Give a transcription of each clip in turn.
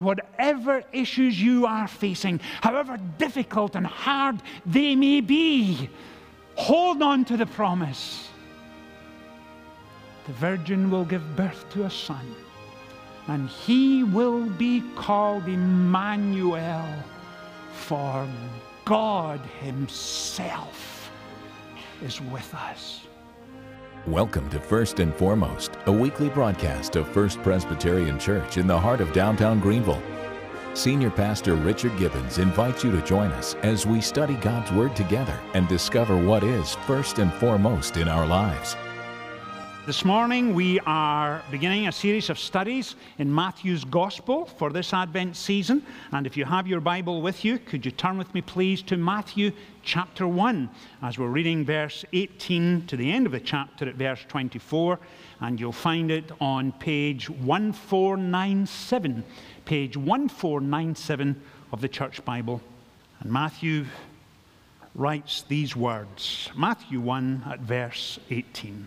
Whatever issues you are facing, however difficult and hard they may be, hold on to the promise. The virgin will give birth to a son, and he will be called Emmanuel, for God Himself is with us. Welcome to First and Foremost, a weekly broadcast of First Presbyterian Church in the heart of downtown Greenville. Senior Pastor Richard Gibbons invites you to join us as we study God's Word together and discover what is first and foremost in our lives. This morning, we are beginning a series of studies in Matthew's Gospel for this Advent season. And if you have your Bible with you, could you turn with me, please, to Matthew chapter 1 as we're reading verse 18 to the end of the chapter at verse 24. And you'll find it on page 1497, page 1497 of the Church Bible. And Matthew writes these words Matthew 1 at verse 18.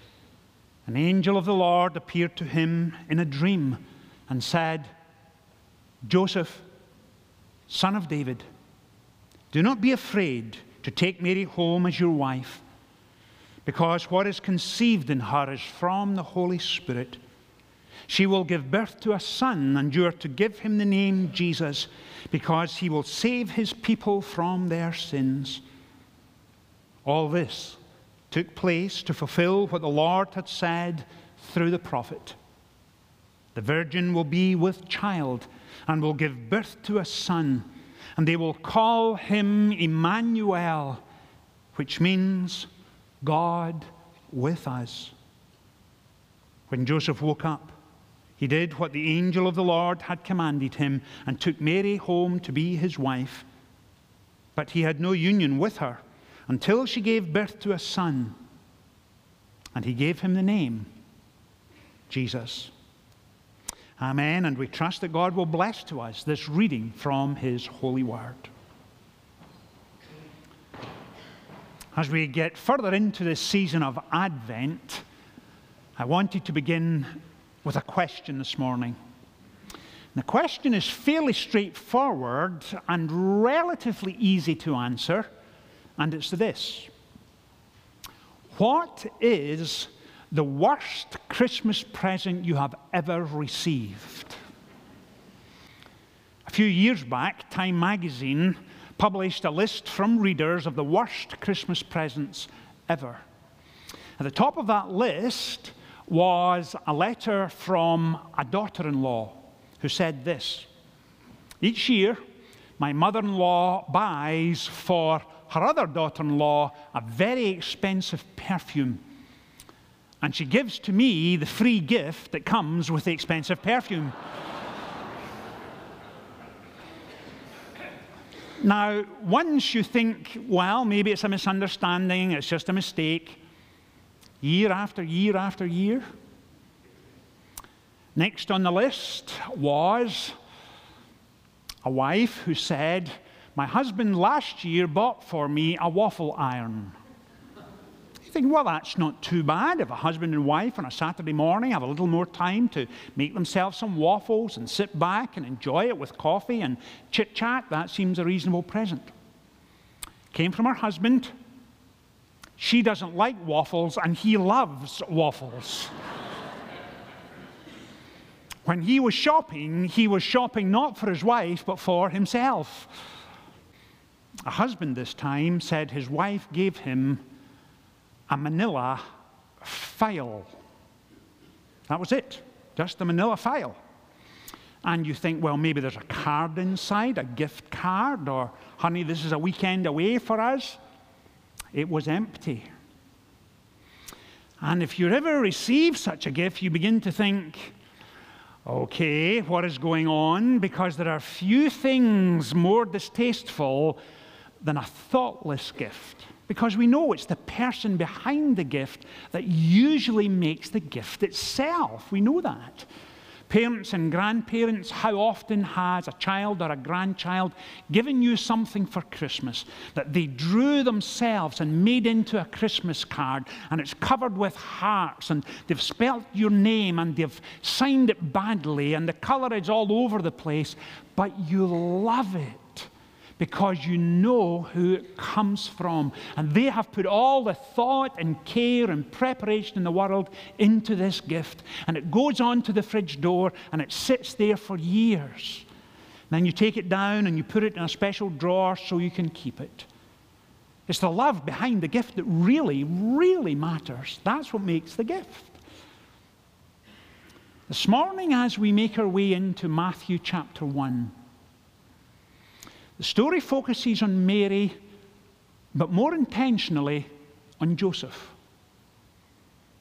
an angel of the Lord appeared to him in a dream and said, Joseph, son of David, do not be afraid to take Mary home as your wife, because what is conceived in her is from the Holy Spirit. She will give birth to a son, and you are to give him the name Jesus, because he will save his people from their sins. All this took place to fulfill what the Lord had said through the prophet. The virgin will be with child and will give birth to a son, and they will call him Emmanuel, which means God with us. When Joseph woke up, he did what the angel of the Lord had commanded him and took Mary home to be his wife. But he had no union with her until she gave birth to a son. And he gave him the name Jesus. Amen. And we trust that God will bless to us this reading from his holy word. As we get further into this season of Advent, I wanted to begin with a question this morning. The question is fairly straightforward and relatively easy to answer and it's this What is the worst Christmas present you have ever received? A few years back, Time magazine published a list from readers of the worst Christmas presents ever. At the top of that list was a letter from a daughter in law who said this Each year, my mother in law buys for her other daughter in law a very expensive perfume. And she gives to me the free gift that comes with the expensive perfume. now, once you think, well, maybe it's a misunderstanding, it's just a mistake, year after year after year. Next on the list was a wife who said, my husband last year bought for me a waffle iron. You think, well, that's not too bad if a husband and wife on a Saturday morning have a little more time to make themselves some waffles and sit back and enjoy it with coffee and chit chat. That seems a reasonable present. Came from her husband. She doesn't like waffles, and he loves waffles. when he was shopping, he was shopping not for his wife, but for himself a husband this time said his wife gave him a manila file. That was it, just a manila file. And you think, well, maybe there's a card inside, a gift card, or honey, this is a weekend away for us. It was empty. And if you ever receive such a gift, you begin to think, Okay, what is going on? Because there are few things more distasteful than a thoughtless gift. Because we know it's the person behind the gift that usually makes the gift itself. We know that. Parents and grandparents, how often has a child or a grandchild given you something for Christmas that they drew themselves and made into a Christmas card and it's covered with hearts and they've spelt your name and they've signed it badly and the colour is all over the place, but you love it because you know who it comes from. And they have put all the thought and care and preparation in the world into this gift. And it goes on to the fridge door and it sits there for years. then you take it down and you put it in a special drawer so you can keep it. It's the love behind the gift that really, really matters. That's what makes the gift. This morning, as we make our way into Matthew chapter 1, the story focuses on Mary, but more intentionally on Joseph.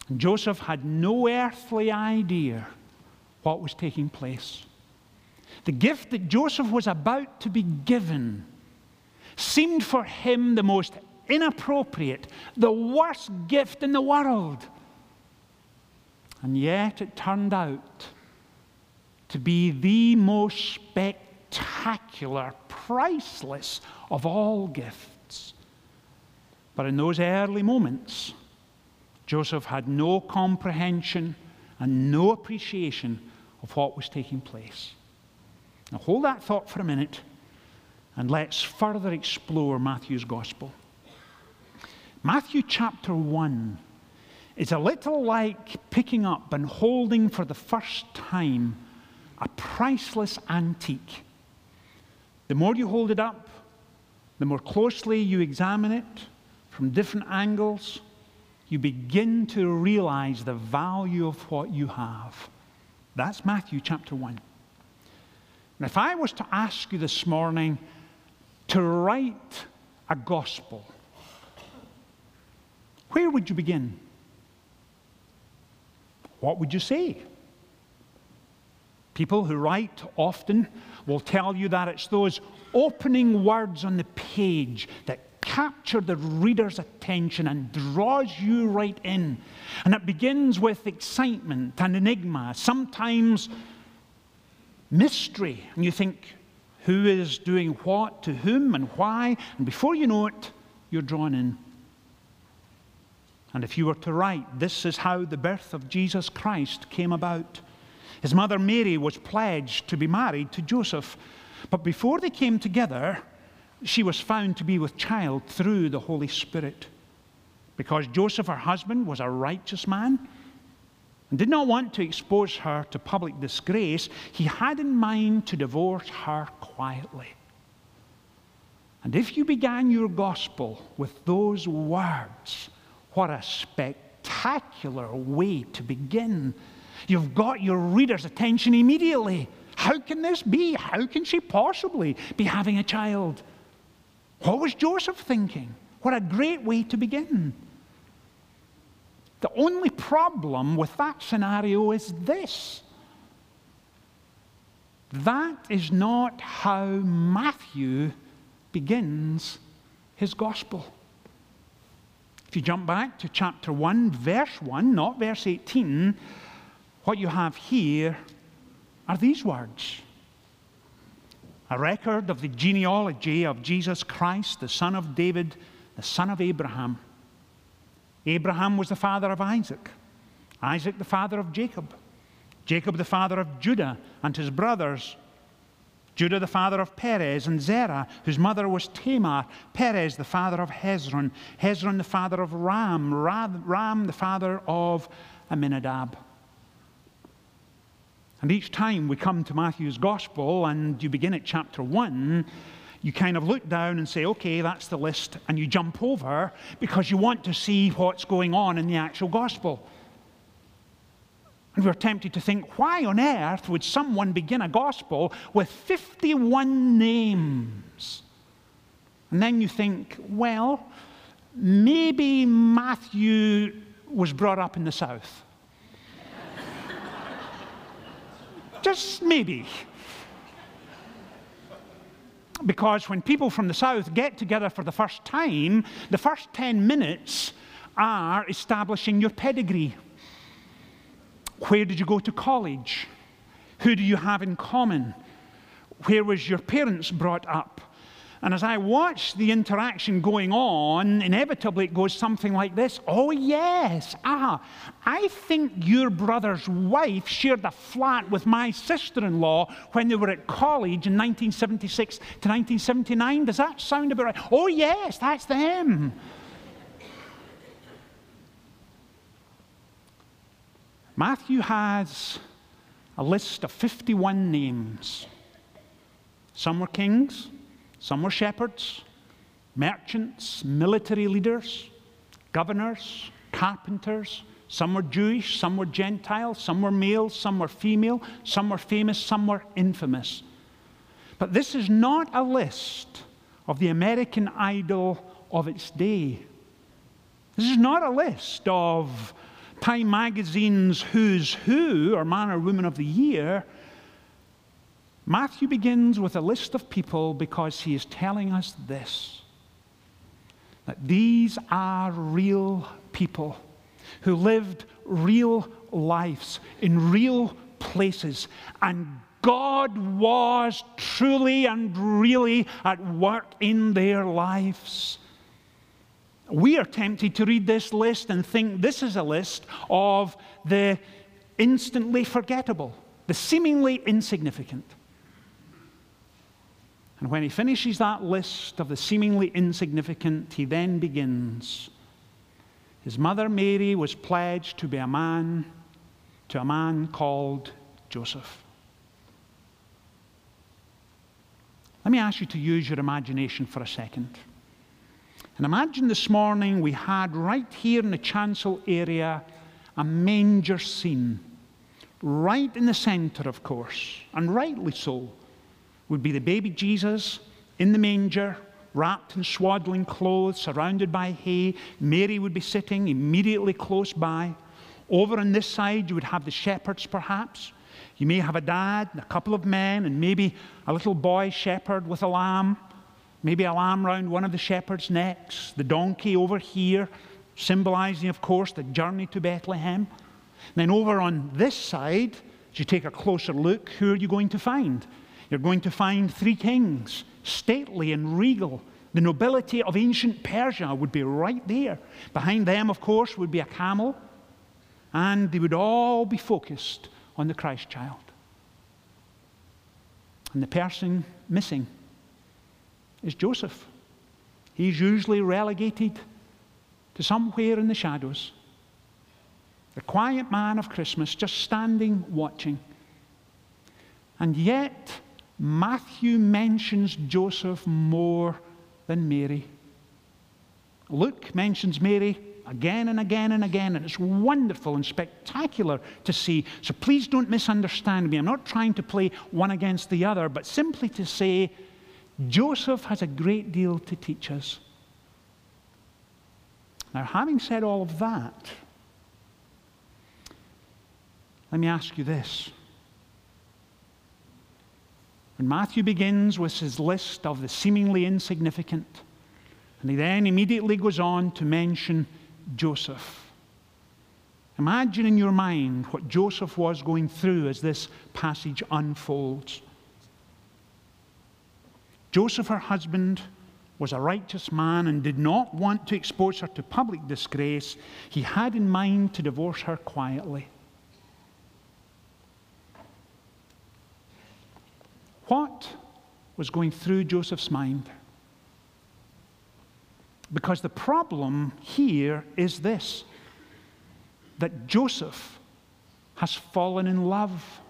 And Joseph had no earthly idea what was taking place. The gift that Joseph was about to be given seemed for him the most inappropriate, the worst gift in the world. And yet it turned out to be the most spectacular priceless of all gifts. But in those early moments, Joseph had no comprehension and no appreciation of what was taking place. Now, hold that thought for a minute and let's further explore Matthew's gospel. Matthew chapter 1 is a little like picking up and holding for the first time a priceless antique the more you hold it up, the more closely you examine it from different angles, you begin to realize the value of what you have. That's Matthew chapter 1. And if I was to ask you this morning to write a gospel, where would you begin? What would you say? People who write often will tell you that it's those opening words on the page that capture the reader's attention and draws you right in. And it begins with excitement and enigma, sometimes mystery. And you think, who is doing what to whom and why? And before you know it, you're drawn in. And if you were to write, this is how the birth of Jesus Christ came about. His mother Mary was pledged to be married to Joseph. But before they came together, she was found to be with child through the Holy Spirit. Because Joseph, her husband, was a righteous man and did not want to expose her to public disgrace, he had in mind to divorce her quietly. And if you began your gospel with those words, what a spectacular way to begin You've got your reader's attention immediately. How can this be? How can she possibly be having a child? What was Joseph thinking? What a great way to begin. The only problem with that scenario is this that is not how Matthew begins his gospel. If you jump back to chapter 1, verse 1, not verse 18, what you have here are these words a record of the genealogy of Jesus Christ, the son of David, the son of Abraham. Abraham was the father of Isaac, Isaac the father of Jacob, Jacob the father of Judah and his brothers. Judah the father of Perez and Zerah, whose mother was Tamar, Perez the father of Hezron, Hezron the father of Ram, Ram the father of Amminadab. And each time we come to Matthew's gospel and you begin at chapter 1, you kind of look down and say, okay, that's the list, and you jump over because you want to see what's going on in the actual gospel. And we're tempted to think, why on earth would someone begin a gospel with 51 names? And then you think, well, maybe Matthew was brought up in the South. Just maybe. Because when people from the South get together for the first time, the first 10 minutes are establishing your pedigree. Where did you go to college? Who do you have in common? Where was your parents brought up? And as I watch the interaction going on, inevitably it goes something like this Oh, yes, ah, I think your brother's wife shared a flat with my sister in law when they were at college in 1976 to 1979. Does that sound about right? Oh, yes, that's them. Matthew has a list of 51 names. Some were kings, some were shepherds, merchants, military leaders, governors, carpenters. Some were Jewish, some were Gentile, some were male, some were female, some were famous, some were infamous. But this is not a list of the American Idol of its day. This is not a list of Time magazine's Who's Who, or Man or Woman of the Year, Matthew begins with a list of people because he is telling us this that these are real people who lived real lives in real places, and God was truly and really at work in their lives. We are tempted to read this list and think this is a list of the instantly forgettable, the seemingly insignificant. And when he finishes that list of the seemingly insignificant, he then begins. His mother Mary was pledged to be a man, to a man called Joseph. Let me ask you to use your imagination for a second. And imagine this morning we had right here in the chancel area a manger scene. Right in the center, of course, and rightly so, would be the baby Jesus in the manger, wrapped in swaddling clothes, surrounded by hay. Mary would be sitting immediately close by. Over on this side, you would have the shepherds, perhaps. You may have a dad, a couple of men, and maybe a little boy shepherd with a lamb. Maybe a lamb round one of the shepherd's necks, the donkey over here, symbolizing, of course, the journey to Bethlehem. And then over on this side, as you take a closer look, who are you going to find? You're going to find three kings, stately and regal. The nobility of ancient Persia would be right there. Behind them, of course, would be a camel, and they would all be focused on the Christ child. And the person missing is Joseph. He's usually relegated to somewhere in the shadows. The quiet man of Christmas, just standing watching. And yet, Matthew mentions Joseph more than Mary. Luke mentions Mary again and again and again, and it's wonderful and spectacular to see. So please don't misunderstand me. I'm not trying to play one against the other, but simply to say Joseph has a great deal to teach us. Now, having said all of that, let me ask you this. When Matthew begins with his list of the seemingly insignificant, and he then immediately goes on to mention Joseph. Imagine in your mind what Joseph was going through as this passage unfolds. Joseph, her husband, was a righteous man and did not want to expose her to public disgrace. He had in mind to divorce her quietly. What was going through Joseph's mind? Because the problem here is this that Joseph has fallen in love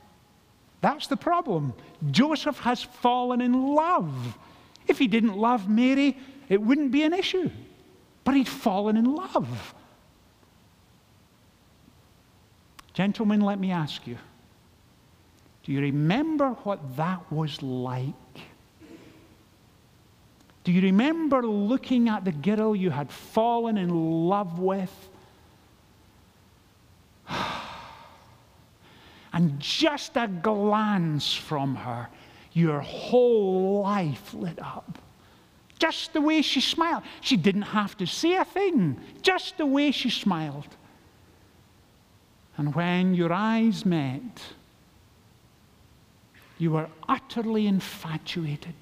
that's the problem. Joseph has fallen in love. If he didn't love Mary, it wouldn't be an issue. But he'd fallen in love. Gentlemen, let me ask you do you remember what that was like? Do you remember looking at the girl you had fallen in love with and just a glance from her, your whole life lit up. Just the way she smiled. She didn't have to say a thing, just the way she smiled. And when your eyes met, you were utterly infatuated.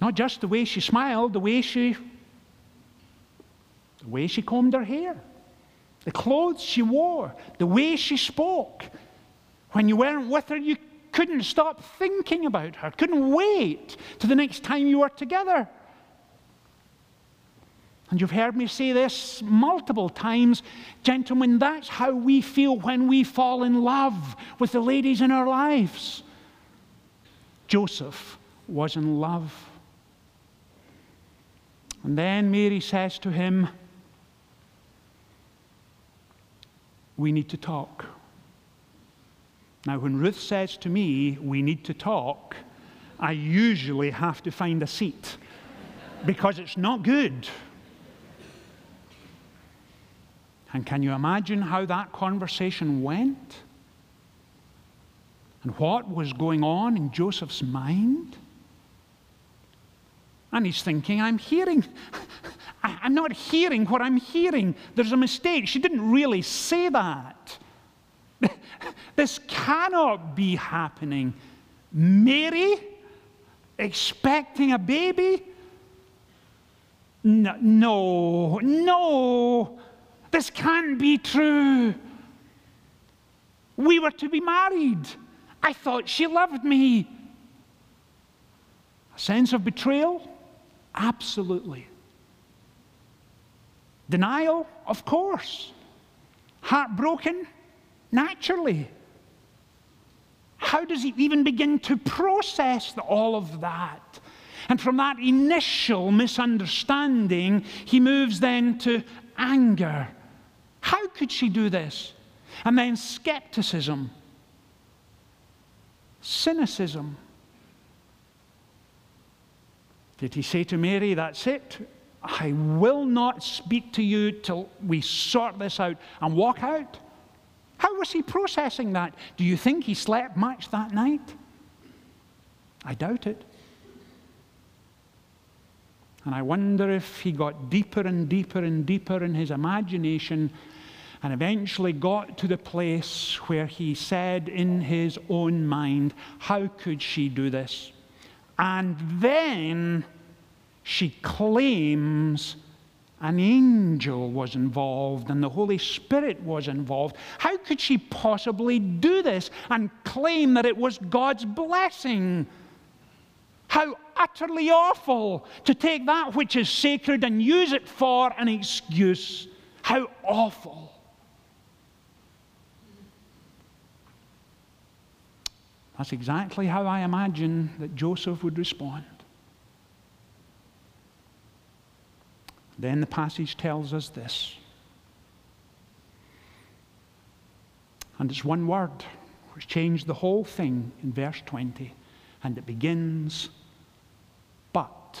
Not just the way she smiled, the way she the way she combed her hair, the clothes she wore, the way she spoke. When you weren't with her, you couldn't stop thinking about her, couldn't wait to the next time you were together. And you've heard me say this multiple times. Gentlemen, that's how we feel when we fall in love with the ladies in our lives. Joseph was in love. And then Mary says to him, We need to talk. Now, when Ruth says to me, We need to talk, I usually have to find a seat because it's not good. And can you imagine how that conversation went? And what was going on in Joseph's mind? And he's thinking, I'm hearing, I'm not hearing what I'm hearing. There's a mistake. She didn't really say that. this cannot be happening. Mary expecting a baby? No, no, no. This can't be true. We were to be married. I thought she loved me. A sense of betrayal? Absolutely. Denial? Of course. Heartbroken? Naturally. How does he even begin to process all of that? And from that initial misunderstanding, he moves then to anger how could she do this? And then skepticism, cynicism. Did he say to Mary, That's it? I will not speak to you till we sort this out and walk out? How was he processing that? Do you think he slept much that night? I doubt it. And I wonder if he got deeper and deeper and deeper in his imagination and eventually got to the place where he said in his own mind, How could she do this? And then she claims an angel was involved and the Holy Spirit was involved. How could she possibly do this and claim that it was God's blessing? How utterly awful to take that which is sacred and use it for an excuse. How awful. That's exactly how I imagine that Joseph would respond. Then the passage tells us this. And it's one word which changed the whole thing in verse 20. And it begins, but.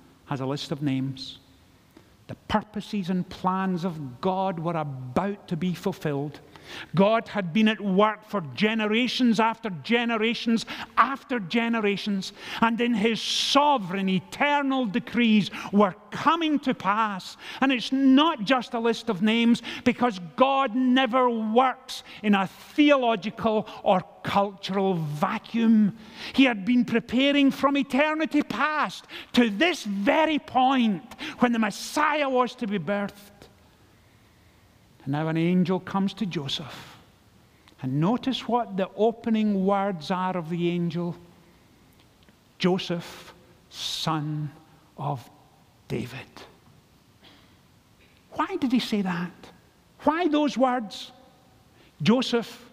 has a list of names. The purposes and plans of God were about to be fulfilled. God had been at work for generations after generations after generations, and in His sovereign, eternal decrees were coming to pass. And it's not just a list of names, because God never works in a theological or cultural vacuum. He had been preparing from eternity past to this very point when the Messiah was to be birthed. And now an angel comes to Joseph. And notice what the opening words are of the angel Joseph, son of David. Why did he say that? Why those words? Joseph,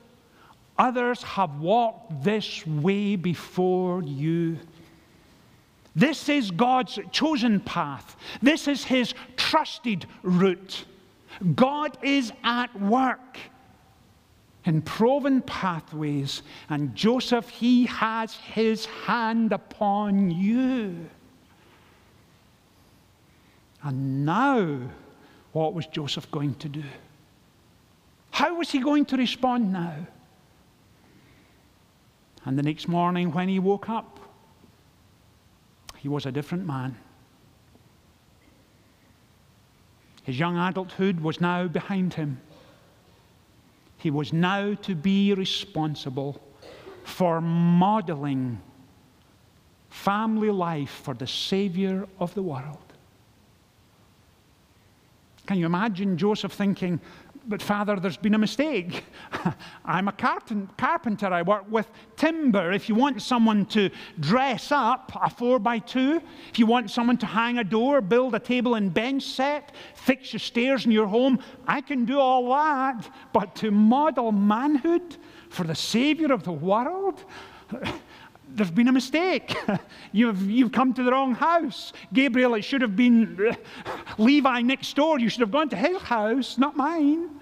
others have walked this way before you. This is God's chosen path. This is His trusted route. God is at work in proven pathways, and Joseph, He has His hand upon you. And now, what was Joseph going to do? How was he going to respond now? And the next morning, when he woke up, he was a different man. His young adulthood was now behind him. He was now to be responsible for modeling family life for the Savior of the world. Can you imagine Joseph thinking, but Father, there's been a mistake. I'm a carpenter. I work with timber. If you want someone to dress up a four by two, if you want someone to hang a door, build a table and bench set, fix your stairs in your home, I can do all that. But to model manhood for the Savior of the world, there's been a mistake. you've, you've come to the wrong house. Gabriel, it should have been Levi next door. You should have gone to his house, not mine.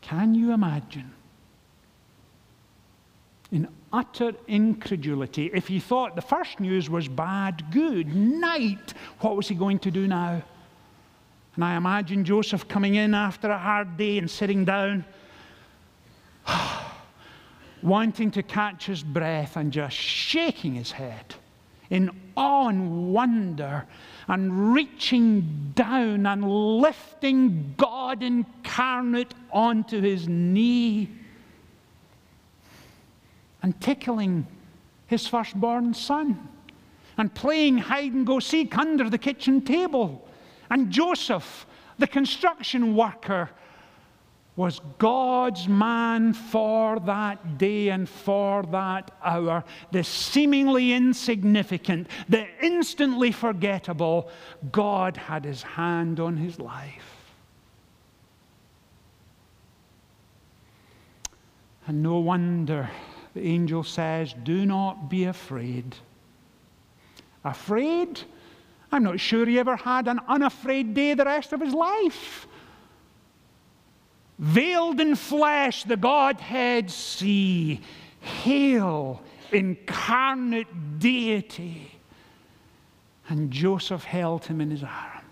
Can you imagine? In utter incredulity, if he thought the first news was bad, good, night, what was he going to do now? And I imagine Joseph coming in after a hard day and sitting down wanting to catch his breath and just shaking his head in awe and wonder and reaching down and lifting God incarnate onto his knee and tickling his firstborn son and playing hide and go seek under the kitchen table. And Joseph, the construction worker, was God's man for that day and for that hour. The seemingly insignificant, the instantly forgettable, God had his hand on his life. And no wonder the angel says, Do not be afraid. Afraid? I'm not sure he ever had an unafraid day the rest of his life veiled in flesh, the Godhead see, hail, incarnate deity. And Joseph held him in his arms.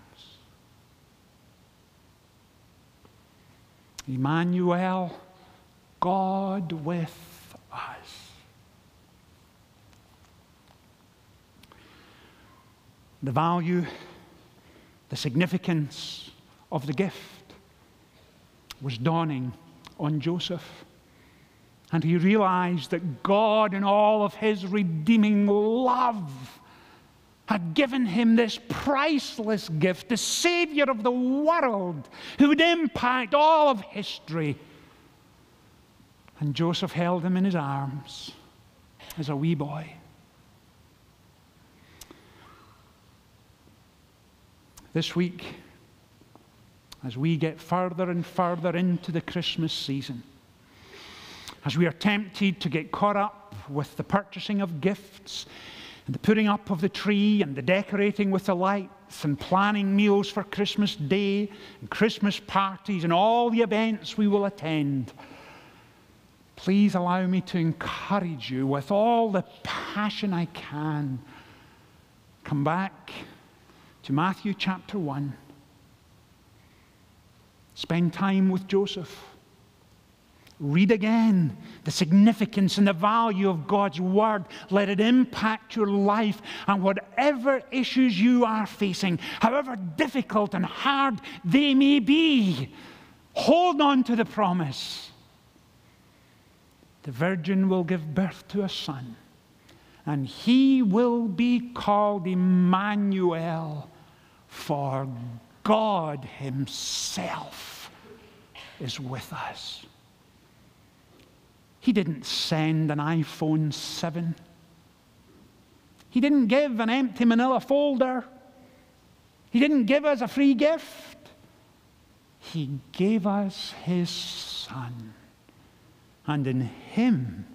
Emmanuel, God with us. The value, the significance of the gift was dawning on Joseph. And he realized that God, in all of his redeeming love, had given him this priceless gift, the Savior of the world, who would impact all of history. And Joseph held him in his arms as a wee boy. This week, as we get further and further into the Christmas season. As we are tempted to get caught up with the purchasing of gifts and the putting up of the tree and the decorating with the lights and planning meals for Christmas Day and Christmas parties and all the events we will attend, please allow me to encourage you with all the passion I can. Come back to Matthew chapter 1 Spend time with Joseph. Read again the significance and the value of God's Word. Let it impact your life and whatever issues you are facing, however difficult and hard they may be. Hold on to the promise. The virgin will give birth to a son, and he will be called Emmanuel, for God Himself is with us. He didn't send an iPhone 7. He didn't give an empty manila folder. He didn't give us a free gift. He gave us His Son, and in Him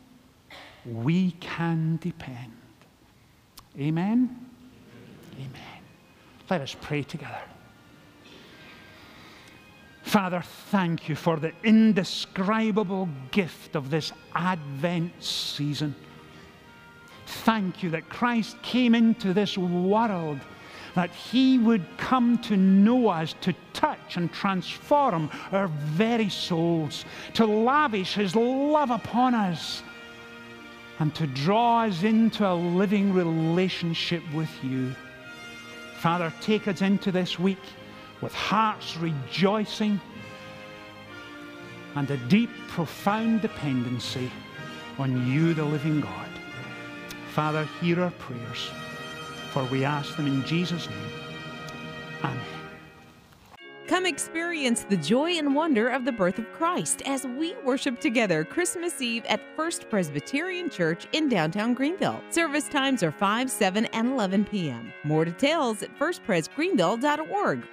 we can depend. Amen? Amen. Let us pray together. Father, thank you for the indescribable gift of this Advent season. Thank you that Christ came into this world, that He would come to know us, to touch and transform our very souls, to lavish His love upon us, and to draw us into a living relationship with you. Father, take us into this week with hearts rejoicing and a deep, profound dependency on you, the living God. Father, hear our prayers, for we ask them in Jesus' name. Amen. Come experience the joy and wonder of the birth of Christ as we worship together Christmas Eve at First Presbyterian Church in downtown Greenville. Service times are 5, 7, and 11 p.m. More details at firstpresgreenville.org